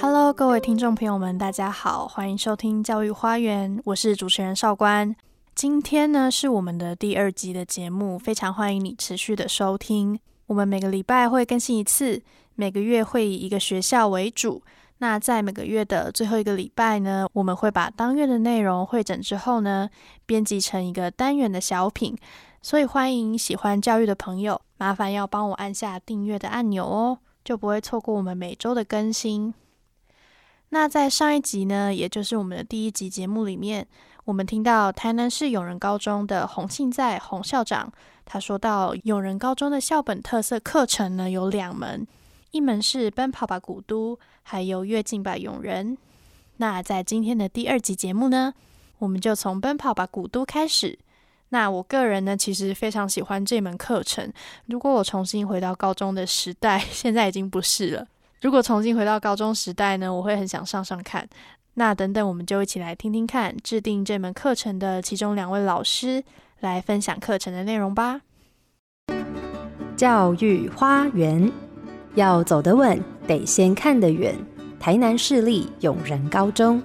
Hello，各位听众朋友们，大家好，欢迎收听教育花园，我是主持人少官。今天呢是我们的第二集的节目，非常欢迎你持续的收听。我们每个礼拜会更新一次，每个月会以一个学校为主。那在每个月的最后一个礼拜呢，我们会把当月的内容汇整之后呢，编辑成一个单元的小品。所以欢迎喜欢教育的朋友，麻烦要帮我按下订阅的按钮哦，就不会错过我们每周的更新。那在上一集呢，也就是我们的第一集节目里面。我们听到台南市永仁高中的洪庆在洪校长，他说到永仁高中的校本特色课程呢有两门，一门是奔跑吧古都，还有跃进吧永仁。那在今天的第二集节目呢，我们就从奔跑吧古都开始。那我个人呢，其实非常喜欢这门课程。如果我重新回到高中的时代，现在已经不是了。如果重新回到高中时代呢，我会很想上上看。那等等，我们就一起来听听看制定这门课程的其中两位老师来分享课程的内容吧。教育花园要走得稳，得先看得远。台南市立永仁高中，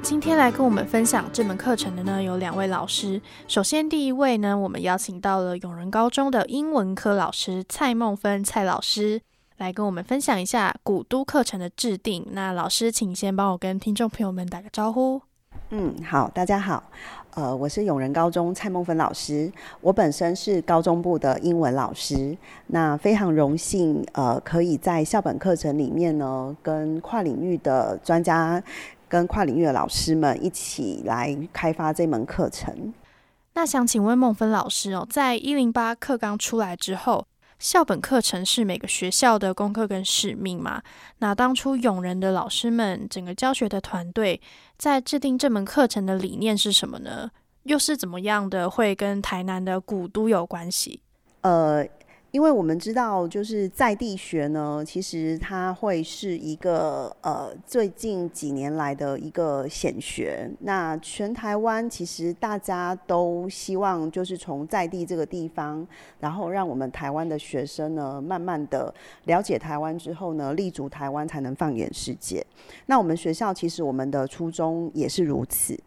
今天来跟我们分享这门课程的呢，有两位老师。首先，第一位呢，我们邀请到了永仁高中的英文科老师蔡梦芬蔡老师。来跟我们分享一下古都课程的制定。那老师，请先帮我跟听众朋友们打个招呼。嗯，好，大家好，呃，我是永仁高中蔡梦芬老师。我本身是高中部的英文老师，那非常荣幸，呃，可以在校本课程里面呢，跟跨领域的专家、跟跨领域的老师们一起来开发这门课程。那想请问梦芬老师哦，在一零八课纲出来之后。校本课程是每个学校的功课跟使命嘛？那当初永仁的老师们，整个教学的团队在制定这门课程的理念是什么呢？又是怎么样的会跟台南的古都有关系？呃。因为我们知道，就是在地学呢，其实它会是一个呃最近几年来的一个显学。那全台湾其实大家都希望，就是从在地这个地方，然后让我们台湾的学生呢，慢慢的了解台湾之后呢，立足台湾才能放眼世界。那我们学校其实我们的初衷也是如此，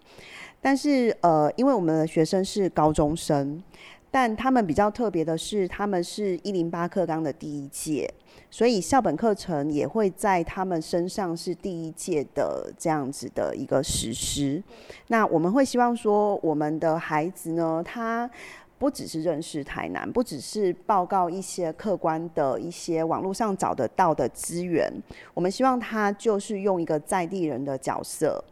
但是呃，因为我们的学生是高中生。但他们比较特别的是，他们是一零八课纲的第一届，所以校本课程也会在他们身上是第一届的这样子的一个实施。那我们会希望说，我们的孩子呢，他不只是认识台南，不只是报告一些客观的一些网络上找得到的资源，我们希望他就是用一个在地人的角色。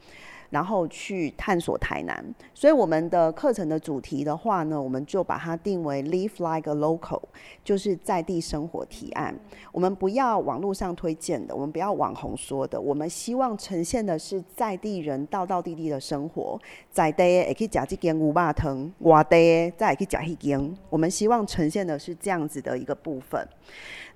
然后去探索台南，所以我们的课程的主题的话呢，我们就把它定为 Live like a local，就是在地生活提案。我们不要网络上推荐的，我们不要网红说的，我们希望呈现的是在地人道道地地的生活。在地也可以讲这间五霸藤，外地再也可以讲一间。我们希望呈现的是这样子的一个部分。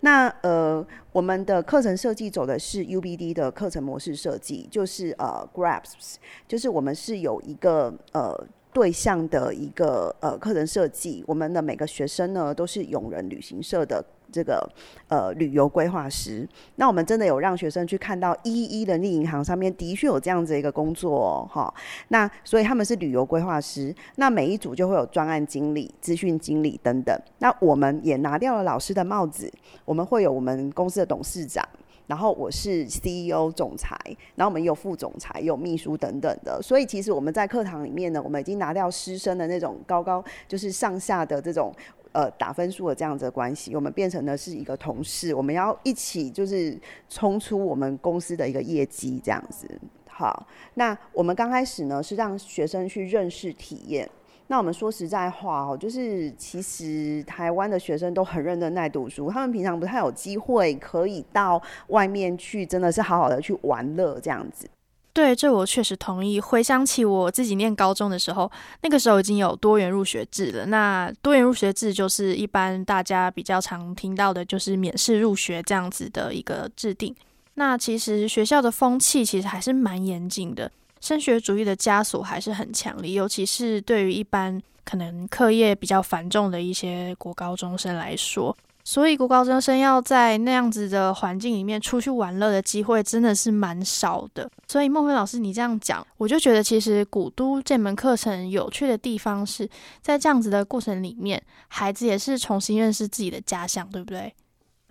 那呃，我们的课程设计走的是 UBD 的课程模式设计，就是呃 Grabs，就是我们是有一个呃。对象的一个呃课程设计，我们的每个学生呢都是永仁旅行社的这个呃旅游规划师。那我们真的有让学生去看到一一人力银行上面的确有这样子一个工作哦哈。那所以他们是旅游规划师，那每一组就会有专案经理、资讯经理等等。那我们也拿掉了老师的帽子，我们会有我们公司的董事长。然后我是 CEO 总裁，然后我们有副总裁、有秘书等等的，所以其实我们在课堂里面呢，我们已经拿掉师生的那种高高就是上下的这种呃打分数的这样子的关系，我们变成的是一个同事，我们要一起就是冲出我们公司的一个业绩这样子。好，那我们刚开始呢是让学生去认识体验。那我们说实在话哦，就是其实台湾的学生都很认真在读书，他们平常不太有机会可以到外面去，真的是好好的去玩乐这样子。对，这我确实同意。回想起我自己念高中的时候，那个时候已经有多元入学制了。那多元入学制就是一般大家比较常听到的，就是免试入学这样子的一个制定。那其实学校的风气其实还是蛮严谨的，升学主义的枷锁还是很强烈，尤其是对于一般可能课业比较繁重的一些国高中生来说。所以，国高中生要在那样子的环境里面出去玩乐的机会真的是蛮少的。所以，孟非老师你这样讲，我就觉得其实古都这门课程有趣的地方是在这样子的过程里面，孩子也是重新认识自己的家乡，对不对？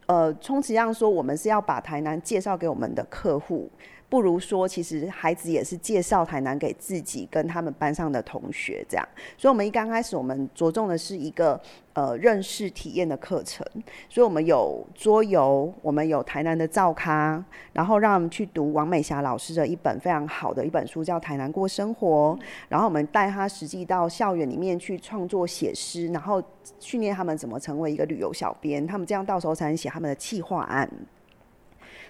呃，充其量说，我们是要把台南介绍给我们的客户。不如说，其实孩子也是介绍台南给自己跟他们班上的同学这样。所以，我们一刚开始，我们着重的是一个呃认识体验的课程。所以我们有桌游，我们有台南的造咖，然后让他们去读王美霞老师的一本非常好的一本书，叫《台南过生活》。然后我们带他实际到校园里面去创作写诗，然后训练他们怎么成为一个旅游小编。他们这样到时候才能写他们的企划案。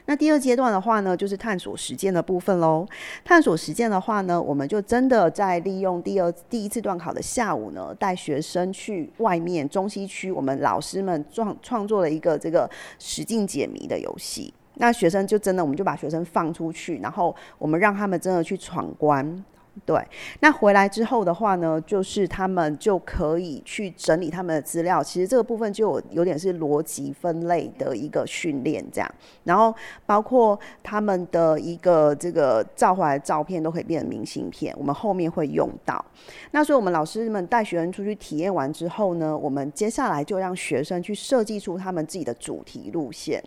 那第二阶段的话呢，就是探索实践的部分喽。探索实践的话呢，我们就真的在利用第二第一次段考的下午呢，带学生去外面中西区，我们老师们创创作了一个这个实境解谜的游戏。那学生就真的，我们就把学生放出去，然后我们让他们真的去闯关。对，那回来之后的话呢，就是他们就可以去整理他们的资料。其实这个部分就有有点是逻辑分类的一个训练，这样。然后包括他们的一个这个照回来的照片都可以变成明信片，我们后面会用到。那所以我们老师们带学生出去体验完之后呢，我们接下来就让学生去设计出他们自己的主题路线。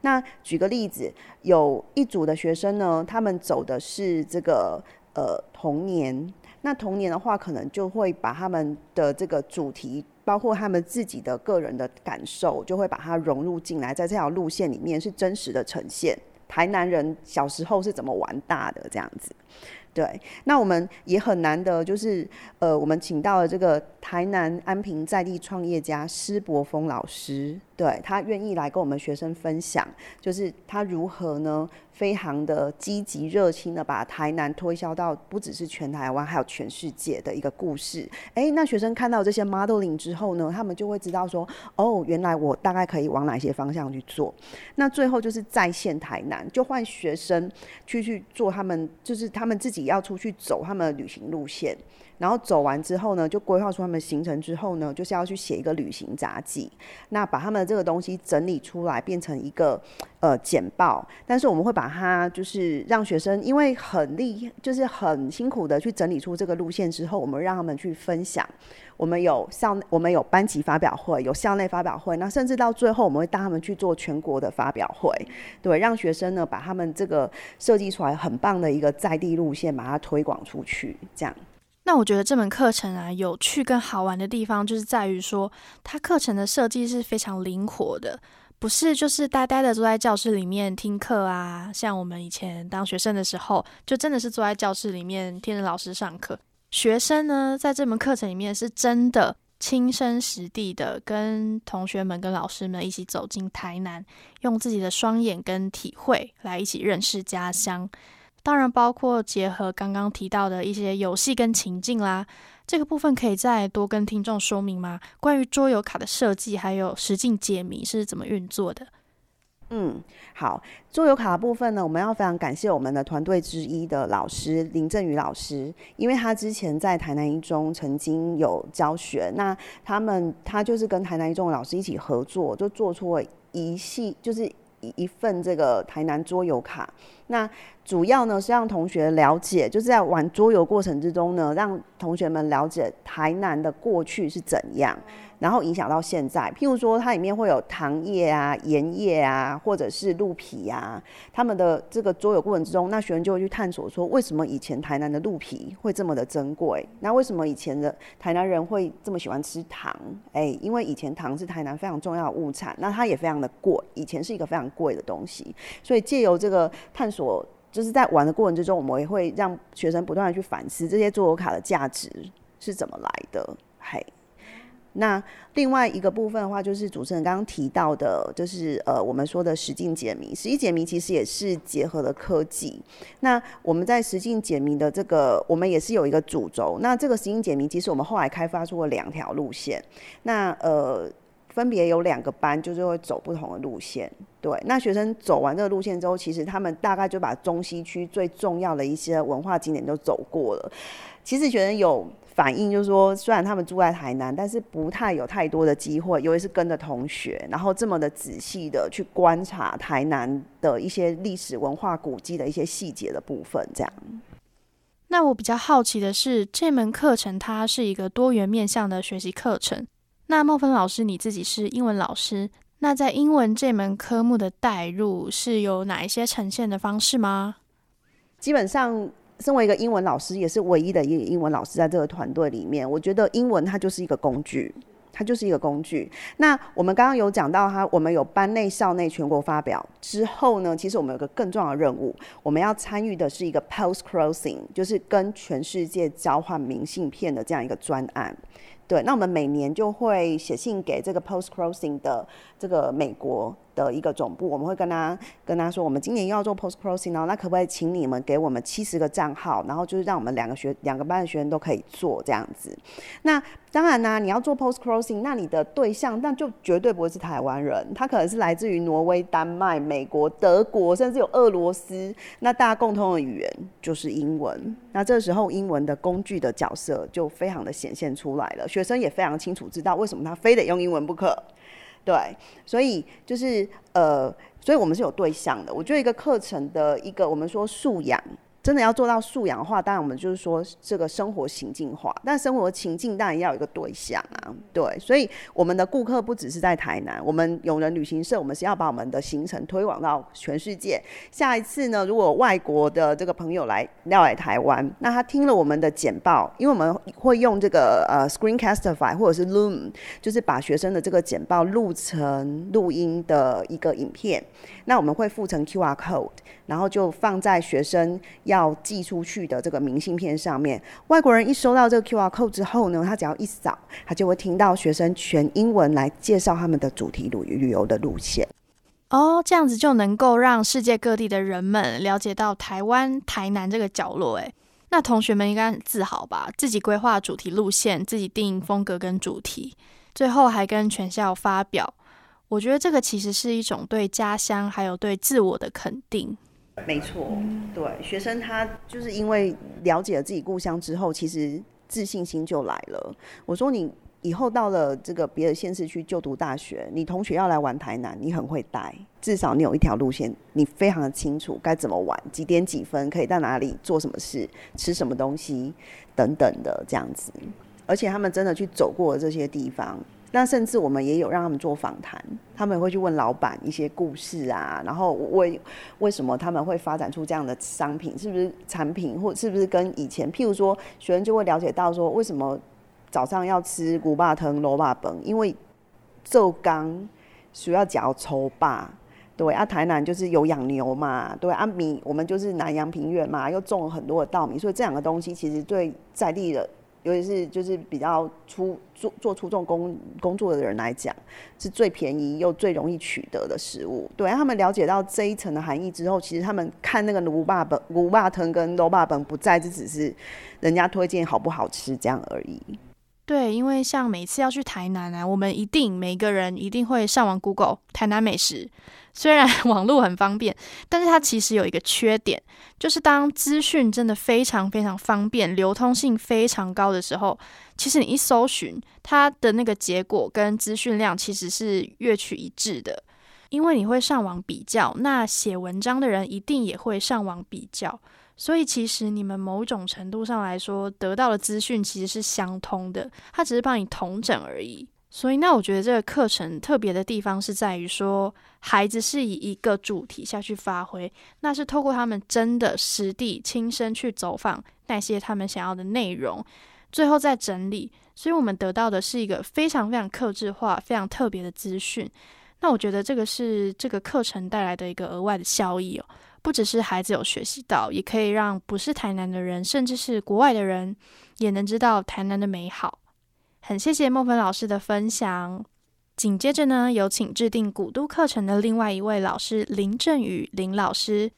那举个例子，有一组的学生呢，他们走的是这个。呃，童年，那童年的话，可能就会把他们的这个主题，包括他们自己的个人的感受，就会把它融入进来，在这条路线里面是真实的呈现。台南人小时候是怎么玩大的这样子。对，那我们也很难得，就是呃，我们请到了这个台南安平在地创业家施伯峰老师，对他愿意来跟我们学生分享，就是他如何呢，非常的积极热情的把台南推销到不只是全台湾，还有全世界的一个故事。哎，那学生看到这些 modeling 之后呢，他们就会知道说，哦，原来我大概可以往哪些方向去做。那最后就是在线台南，就换学生去去做他们，就是他们自己。要出去走他们的旅行路线，然后走完之后呢，就规划出他们行程之后呢，就是要去写一个旅行杂记。那把他们的这个东西整理出来，变成一个呃简报。但是我们会把它就是让学生，因为很厉，就是很辛苦的去整理出这个路线之后，我们让他们去分享。我们有校，我们有班级发表会，有校内发表会，那甚至到最后，我们会带他们去做全国的发表会，对，让学生呢把他们这个设计出来很棒的一个在地路线，把它推广出去。这样，那我觉得这门课程啊，有趣跟好玩的地方，就是在于说，它课程的设计是非常灵活的，不是就是呆呆的坐在教室里面听课啊，像我们以前当学生的时候，就真的是坐在教室里面听着老师上课。学生呢，在这门课程里面是真的亲身实地的，跟同学们、跟老师们一起走进台南，用自己的双眼跟体会来一起认识家乡。当然，包括结合刚刚提到的一些游戏跟情境啦。这个部分可以再多跟听众说明吗？关于桌游卡的设计，还有实境解谜是怎么运作的？嗯，好，桌游卡的部分呢，我们要非常感谢我们的团队之一的老师林振宇老师，因为他之前在台南一中曾经有教学，那他们他就是跟台南一中的老师一起合作，就做出了一系就是一份这个台南桌游卡，那。主要呢是让同学了解，就是在玩桌游过程之中呢，让同学们了解台南的过去是怎样，然后影响到现在。譬如说，它里面会有糖叶啊、盐叶啊，或者是鹿皮啊，他们的这个桌游过程之中，那学生就会去探索说，为什么以前台南的鹿皮会这么的珍贵？那为什么以前的台南人会这么喜欢吃糖？哎，因为以前糖是台南非常重要的物产，那它也非常的贵，以前是一个非常贵的东西，所以借由这个探索。就是在玩的过程之中，我们也会让学生不断的去反思这些桌游卡的价值是怎么来的。嘿，那另外一个部分的话，就是主持人刚刚提到的，就是呃，我们说的实境解谜。实境解谜其实也是结合了科技。那我们在实境解谜的这个，我们也是有一个主轴。那这个实境解谜，其实我们后来开发出了两条路线。那呃。分别有两个班，就是会走不同的路线。对，那学生走完这个路线之后，其实他们大概就把中西区最重要的一些文化景点都走过了。其实学生有反映，就是说，虽然他们住在台南，但是不太有太多的机会，尤其是跟着同学，然后这么的仔细的去观察台南的一些历史文化古迹的一些细节的部分，这样。那我比较好奇的是，这门课程它是一个多元面向的学习课程。那孟芬老师，你自己是英文老师，那在英文这门科目的带入是有哪一些呈现的方式吗？基本上，身为一个英文老师，也是唯一的一个英文老师，在这个团队里面，我觉得英文它就是一个工具。它就是一个工具。那我们刚刚有讲到，它我们有班内、校内全国发表之后呢，其实我们有个更重要的任务，我们要参与的是一个 post crossing，就是跟全世界交换明信片的这样一个专案。对，那我们每年就会写信给这个 post crossing 的这个美国。的一个总部，我们会跟他跟他说，我们今年要做 post crossing 哦，那可不可以请你们给我们七十个账号，然后就是让我们两个学两个班的学员都可以做这样子。那当然呢，你要做 post crossing，那你的对象那就绝对不会是台湾人，他可能是来自于挪威、丹麦、美国、德国，甚至有俄罗斯。那大家共同的语言就是英文。那这时候英文的工具的角色就非常的显现出来了，学生也非常清楚知道为什么他非得用英文不可。对，所以就是呃，所以我们是有对象的。我觉得一个课程的一个，我们说素养。真的要做到素养化，当然我们就是说这个生活情境化，但生活情境当然要有一个对象啊，对，所以我们的顾客不只是在台南，我们永仁旅行社，我们是要把我们的行程推广到全世界。下一次呢，如果外国的这个朋友来要来台湾，那他听了我们的简报，因为我们会用这个呃 Screencastify 或者是 Loom，就是把学生的这个简报录成录音的一个影片，那我们会附成 QR code，然后就放在学生要。要寄出去的这个明信片上面，外国人一收到这个 Q R code 之后呢，他只要一扫，他就会听到学生全英文来介绍他们的主题旅旅游的路线。哦，这样子就能够让世界各地的人们了解到台湾台南这个角落。诶，那同学们应该很自豪吧？自己规划主题路线，自己定风格跟主题，最后还跟全校发表。我觉得这个其实是一种对家乡还有对自我的肯定。没错，对学生他就是因为了解了自己故乡之后，其实自信心就来了。我说你以后到了这个别的县市去就读大学，你同学要来玩台南，你很会带，至少你有一条路线，你非常的清楚该怎么玩，几点几分可以到哪里做什么事，吃什么东西等等的这样子。而且他们真的去走过这些地方。那甚至我们也有让他们做访谈，他们会去问老板一些故事啊，然后为为什么他们会发展出这样的商品，是不是产品或是不是跟以前，譬如说学生就会了解到说，为什么早上要吃古巴藤罗巴本，因为昼刚需要嚼抽霸，对啊，台南就是有养牛嘛，对啊，米我们就是南洋平原嘛，又种了很多的稻米，所以这两个东西其实对在地的。尤其是就是比较出做做出众工工作的人来讲，是最便宜又最容易取得的食物。对，他们了解到这一层的含义之后，其实他们看那个卢霸本、卢霸藤跟卢霸本不在，这只是人家推荐好不好吃这样而已。对，因为像每次要去台南啊，我们一定每个人一定会上网 Google 台南美食。虽然 网络很方便，但是它其实有一个缺点，就是当资讯真的非常非常方便、流通性非常高的时候，其实你一搜寻它的那个结果跟资讯量其实是越取一致的，因为你会上网比较，那写文章的人一定也会上网比较。所以其实你们某种程度上来说得到的资讯其实是相通的，它只是帮你统整而已。所以那我觉得这个课程特别的地方是在于说，孩子是以一个主题下去发挥，那是透过他们真的实地亲身去走访那些他们想要的内容，最后再整理。所以我们得到的是一个非常非常克制化、非常特别的资讯。那我觉得这个是这个课程带来的一个额外的效益哦。不只是孩子有学习到，也可以让不是台南的人，甚至是国外的人，也能知道台南的美好。很谢谢孟芬老师的分享。紧接着呢，有请制定古都课程的另外一位老师林振宇林老师。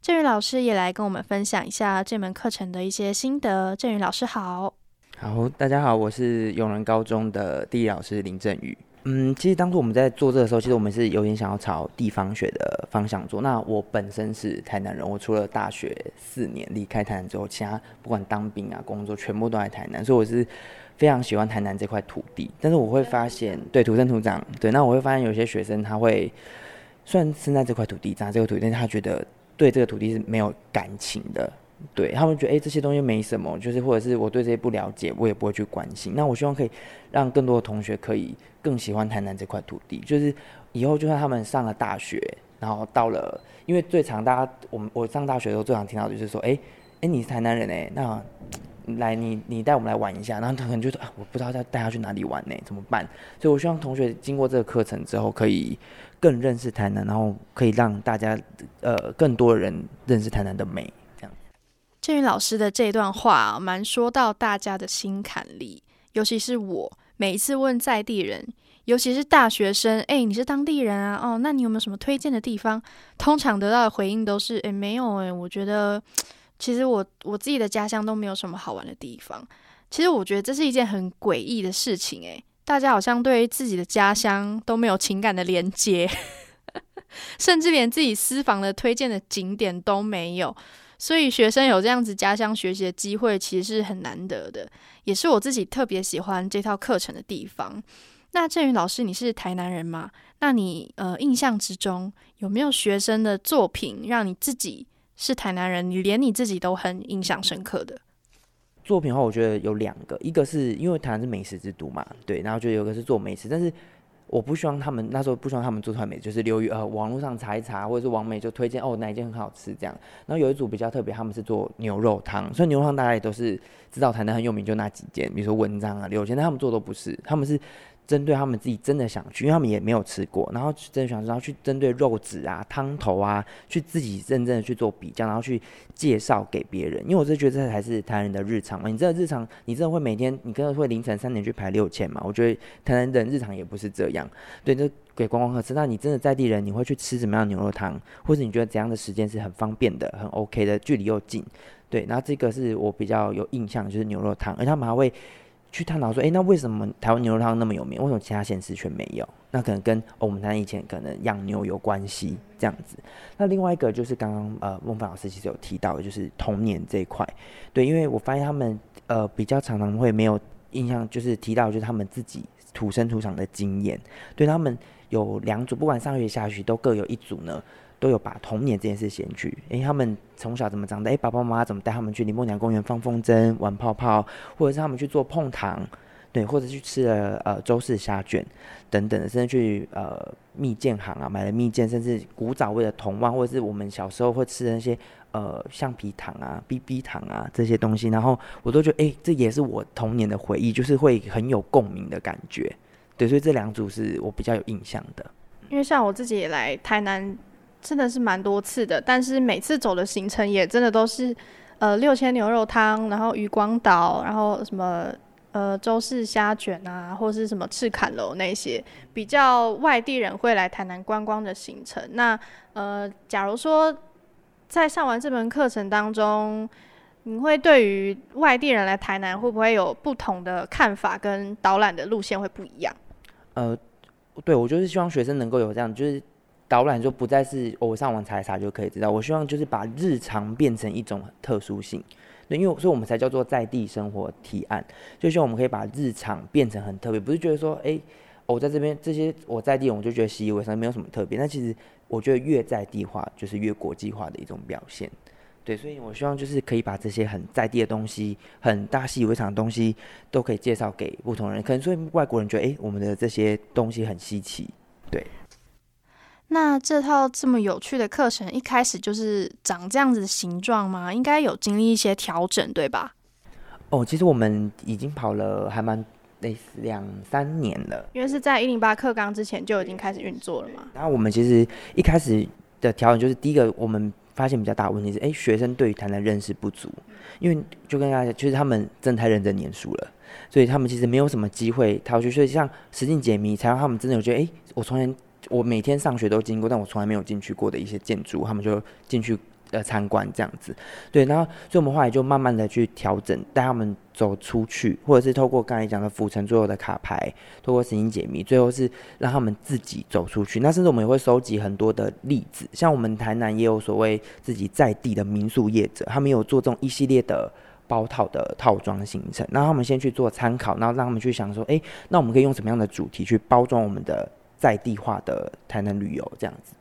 振宇老师也来跟我们分享一下这门课程的一些心得。振宇老师好，好，大家好，我是永仁高中的地理老师林振宇。嗯，其实当初我们在做这个时候，其实我们是有点想要朝地方学的方向做。那我本身是台南人，我除了大学四年离开台南之后，其他不管当兵啊、工作，全部都在台南，所以我是非常喜欢台南这块土地。但是我会发现，对土生土长，对，那我会发现有些学生他会虽然生在这块土地，长在这个土地，但是他觉得对这个土地是没有感情的。对他们觉得，哎，这些东西没什么，就是或者是我对这些不了解，我也不会去关心。那我希望可以让更多的同学可以更喜欢台南这块土地，就是以后就算他们上了大学，然后到了，因为最常大家我们我上大学的时候最常听到的就是说，哎哎，你是台南人哎，那来你你带我们来玩一下，然后他可能就说啊，我不知道要带他去哪里玩呢，怎么办？所以我希望同学经过这个课程之后，可以更认识台南，然后可以让大家呃更多人认识台南的美。这样郑云老师的这段话蛮说到大家的心坎里，尤其是我每一次问在地人，尤其是大学生，哎，你是当地人啊？哦，那你有没有什么推荐的地方？通常得到的回应都是，哎，没有哎，我觉得 其实我我自己的家乡都没有什么好玩的地方。其实我觉得这是一件很诡异的事情，哎，大家好像对于自己的家乡都没有情感的连接，甚至连自己私房的推荐的景点都没有。所以学生有这样子家乡学习的机会，其实是很难得的，也是我自己特别喜欢这套课程的地方。那郑云老师，你是台南人吗？那你呃印象之中有没有学生的作品让你自己是台南人，你连你自己都很印象深刻的作品的话，我觉得有两个，一个是因为台南是美食之都嘛，对，然后就有一个是做美食，但是。我不希望他们那时候不希望他们做传媒，就是流于呃网络上查一查，或者是网媒就推荐哦哪一件很好吃这样。然后有一组比较特别，他们是做牛肉汤，所以牛肉汤大家也都是知道台南很有名，就那几间，比如说文章啊、刘谦，但他们做都不是，他们是。针对他们自己真的想去，因为他们也没有吃过，然后真的想知道去针对肉质啊、汤头啊，去自己认真的去做比较，然后去介绍给别人。因为我是觉得这才是台南人的日常嘛。你这日常，你真的会每天，你真的会凌晨三点去排六千嘛？我觉得台南人日常也不是这样。对，就给观光客吃。那你真的在地人，你会去吃什么样的牛肉汤？或者你觉得怎样的时间是很方便的、很 OK 的，距离又近？对，然后这个是我比较有印象，就是牛肉汤，而他们还会。去探讨说，哎，那为什么台湾牛肉汤那么有名？为什么其他县市却没有？那可能跟我们台湾以前可能养牛有关系，这样子。那另外一个就是刚刚呃孟凡老师其实有提到，就是童年这一块。对，因为我发现他们呃比较常常会没有印象，就是提到就是他们自己土生土长的经验。对他们有两组，不管上学下学都各有一组呢。都有把童年这件事先去，诶，他们从小怎么长的？诶，爸爸妈妈怎么带他们去林梦娘公园放风筝、玩泡泡，或者是他们去做碰糖，对，或者去吃了呃周氏虾卷等等的，甚至去呃蜜饯行啊买了蜜饯，甚至古早味的铜旺，或者是我们小时候会吃的那些呃橡皮糖啊、B B 糖啊这些东西，然后我都觉得诶，这也是我童年的回忆，就是会很有共鸣的感觉。对，所以这两组是我比较有印象的。因为像我自己也来台南。真的是蛮多次的，但是每次走的行程也真的都是，呃，六千牛肉汤，然后渔光岛，然后什么呃周氏虾卷啊，或是什么赤坎楼那些比较外地人会来台南观光的行程。那呃，假如说在上完这门课程当中，你会对于外地人来台南会不会有不同的看法，跟导览的路线会不一样？呃，对我就是希望学生能够有这样，就是。导览就不再是我上网查一查就可以知道。我希望就是把日常变成一种特殊性，对，因为所以我们才叫做在地生活提案，就希望我们可以把日常变成很特别，不是觉得说，哎，我在这边这些我在地，我就觉得习以为常，没有什么特别。那其实我觉得越在地化就是越国际化的一种表现，对，所以我希望就是可以把这些很在地的东西、很大习以为常的东西，都可以介绍给不同人。可能所以外国人觉得，哎，我们的这些东西很稀奇，对。那这套这么有趣的课程，一开始就是长这样子的形状吗？应该有经历一些调整，对吧？哦，其实我们已经跑了还蛮类似两三年了，因为是在一零八课纲之前就已经开始运作了嘛。然后我们其实一开始的调整就是第一个，我们发现比较大的问题是，哎，学生对于谈的认识不足，因为就跟大家，就是他们真的太认真念书了，所以他们其实没有什么机会逃学，所以像实境解谜，才让他们真的有觉得，哎，我从前。我每天上学都经过，但我从来没有进去过的一些建筑，他们就进去呃参观这样子。对，然后所以我们后来就慢慢的去调整，带他们走出去，或者是透过刚才讲的府城所有的卡牌，透过神经解密，最后是让他们自己走出去。那甚至我们也会收集很多的例子，像我们台南也有所谓自己在地的民宿业者，他们有做这种一系列的。包套的套装行程，那他们先去做参考，然后让他们去想说，哎，那我们可以用什么样的主题去包装我们的在地化的台南旅游这样子？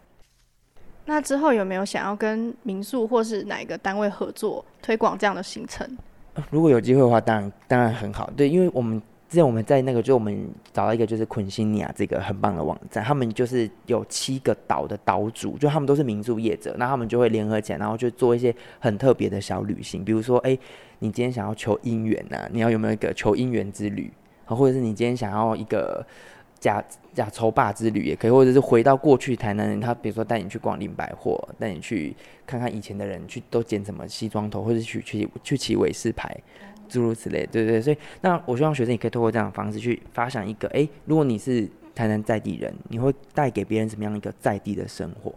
那之后有没有想要跟民宿或是哪一个单位合作推广这样的行程？如果有机会的话，当然当然很好，对，因为我们。之前我们在那个，就我们找到一个就是昆西尼亚这个很棒的网站，他们就是有七个岛的岛主，就他们都是民宿业者，那他们就会联合起来，然后就做一些很特别的小旅行，比如说，哎，你今天想要求姻缘呐，你要有没有一个求姻缘之旅？或者是你今天想要一个假假筹霸之旅也可以，或者是回到过去台南人，他比如说带你去逛林百货，带你去看看以前的人去都剪什么西装头，或者去去去骑韦氏牌。诸如此类，对对，所以那我希望学生也可以透过这样的方式去发想一个，哎，如果你是台南在地人，你会带给别人什么样一个在地的生活？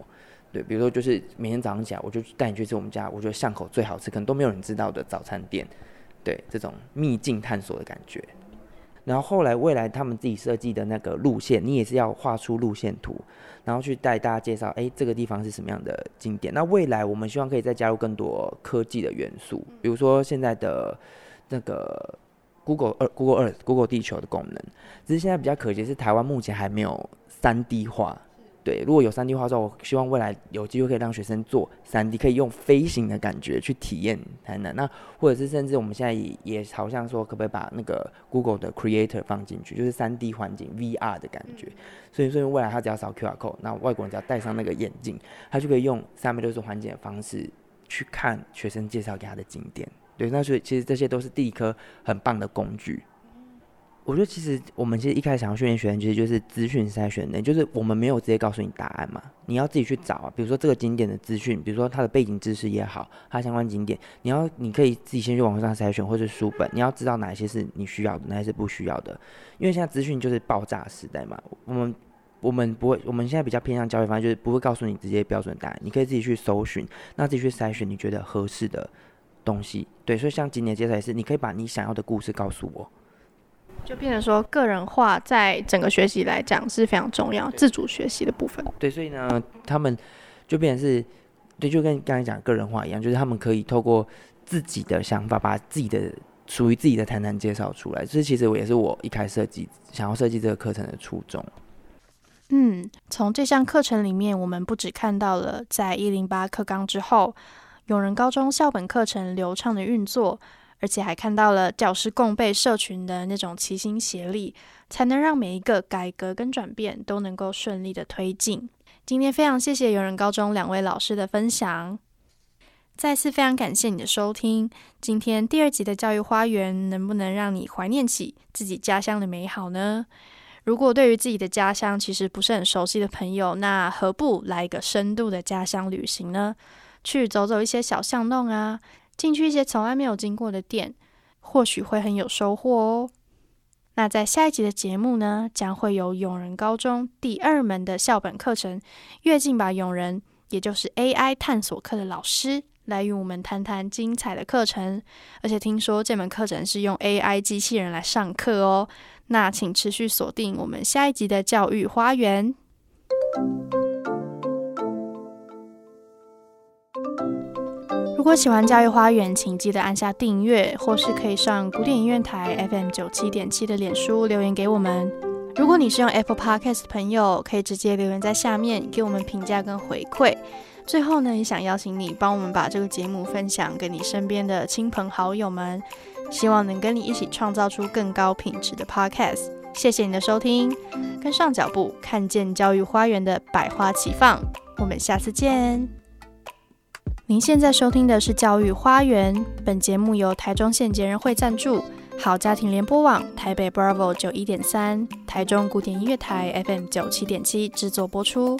对，比如说就是每天早上起来，我就带你去吃我们家，我觉得巷口最好吃，可能都没有人知道的早餐店，对，这种秘境探索的感觉。然后后来未来他们自己设计的那个路线，你也是要画出路线图，然后去带大家介绍，哎，这个地方是什么样的景点？那未来我们希望可以再加入更多科技的元素，比如说现在的。那个 Google 二 Google 二 Google 地球的功能，只是现在比较可惜是台湾目前还没有三 D 化。对，如果有三 D 化之后，我希望未来有机会可以让学生做三 D，可以用飞行的感觉去体验台南。那或者是甚至我们现在也也好像说，可不可以把那个 Google 的 Creator 放进去，就是三 D 环境 VR 的感觉。所以，所以未来他只要扫 QR code，那外国人只要戴上那个眼镜，他就可以用三百六十环境的方式去看学生介绍给他的景点。对，那所以其实这些都是第一颗很棒的工具。我觉得其实我们其实一开始想要训练学生，其实就是资讯筛选的，就是我们没有直接告诉你答案嘛，你要自己去找啊。比如说这个景点的资讯，比如说它的背景知识也好，它相关景点，你要你可以自己先去网上筛选，或是书本，你要知道哪些是你需要的，哪些是不需要的。因为现在资讯就是爆炸时代嘛，我们我们不会，我们现在比较偏向教育方式，就是不会告诉你直接标准答案，你可以自己去搜寻，那自己去筛选你觉得合适的。东西对，所以像今年介绍也是，你可以把你想要的故事告诉我，就变成说个人化，在整个学习来讲是非常重要，自主学习的部分。对，所以呢，他们就变成是，对，就跟刚才讲个人化一样，就是他们可以透过自己的想法，把自己的属于自己的谈谈介绍出来。这其实我也是我一开始设计想要设计这个课程的初衷。嗯，从这项课程里面，我们不只看到了在一零八课纲之后。永仁高中校本课程流畅的运作，而且还看到了教师共备社群的那种齐心协力，才能让每一个改革跟转变都能够顺利的推进。今天非常谢谢永仁高中两位老师的分享，再次非常感谢你的收听。今天第二集的教育花园能不能让你怀念起自己家乡的美好呢？如果对于自己的家乡其实不是很熟悉的朋友，那何不来一个深度的家乡旅行呢？去走走一些小巷弄啊，进去一些从来没有经过的店，或许会很有收获哦。那在下一集的节目呢，将会有永仁高中第二门的校本课程“跃进吧永仁”，也就是 AI 探索课的老师来与我们谈谈精彩的课程。而且听说这门课程是用 AI 机器人来上课哦。那请持续锁定我们下一集的教育花园。如果喜欢教育花园，请记得按下订阅，或是可以上古典音乐台 FM 九七点七的脸书留言给我们。如果你是用 Apple Podcast 的朋友，可以直接留言在下面给我们评价跟回馈。最后呢，也想邀请你帮我们把这个节目分享给你身边的亲朋好友们，希望能跟你一起创造出更高品质的 Podcast。谢谢你的收听，跟上脚步，看见教育花园的百花齐放。我们下次见。您现在收听的是教育花园，本节目由台中县杰人会赞助，好家庭联播网台北 Bravo 九一点三，台中古典音乐台 FM 九七点七制作播出。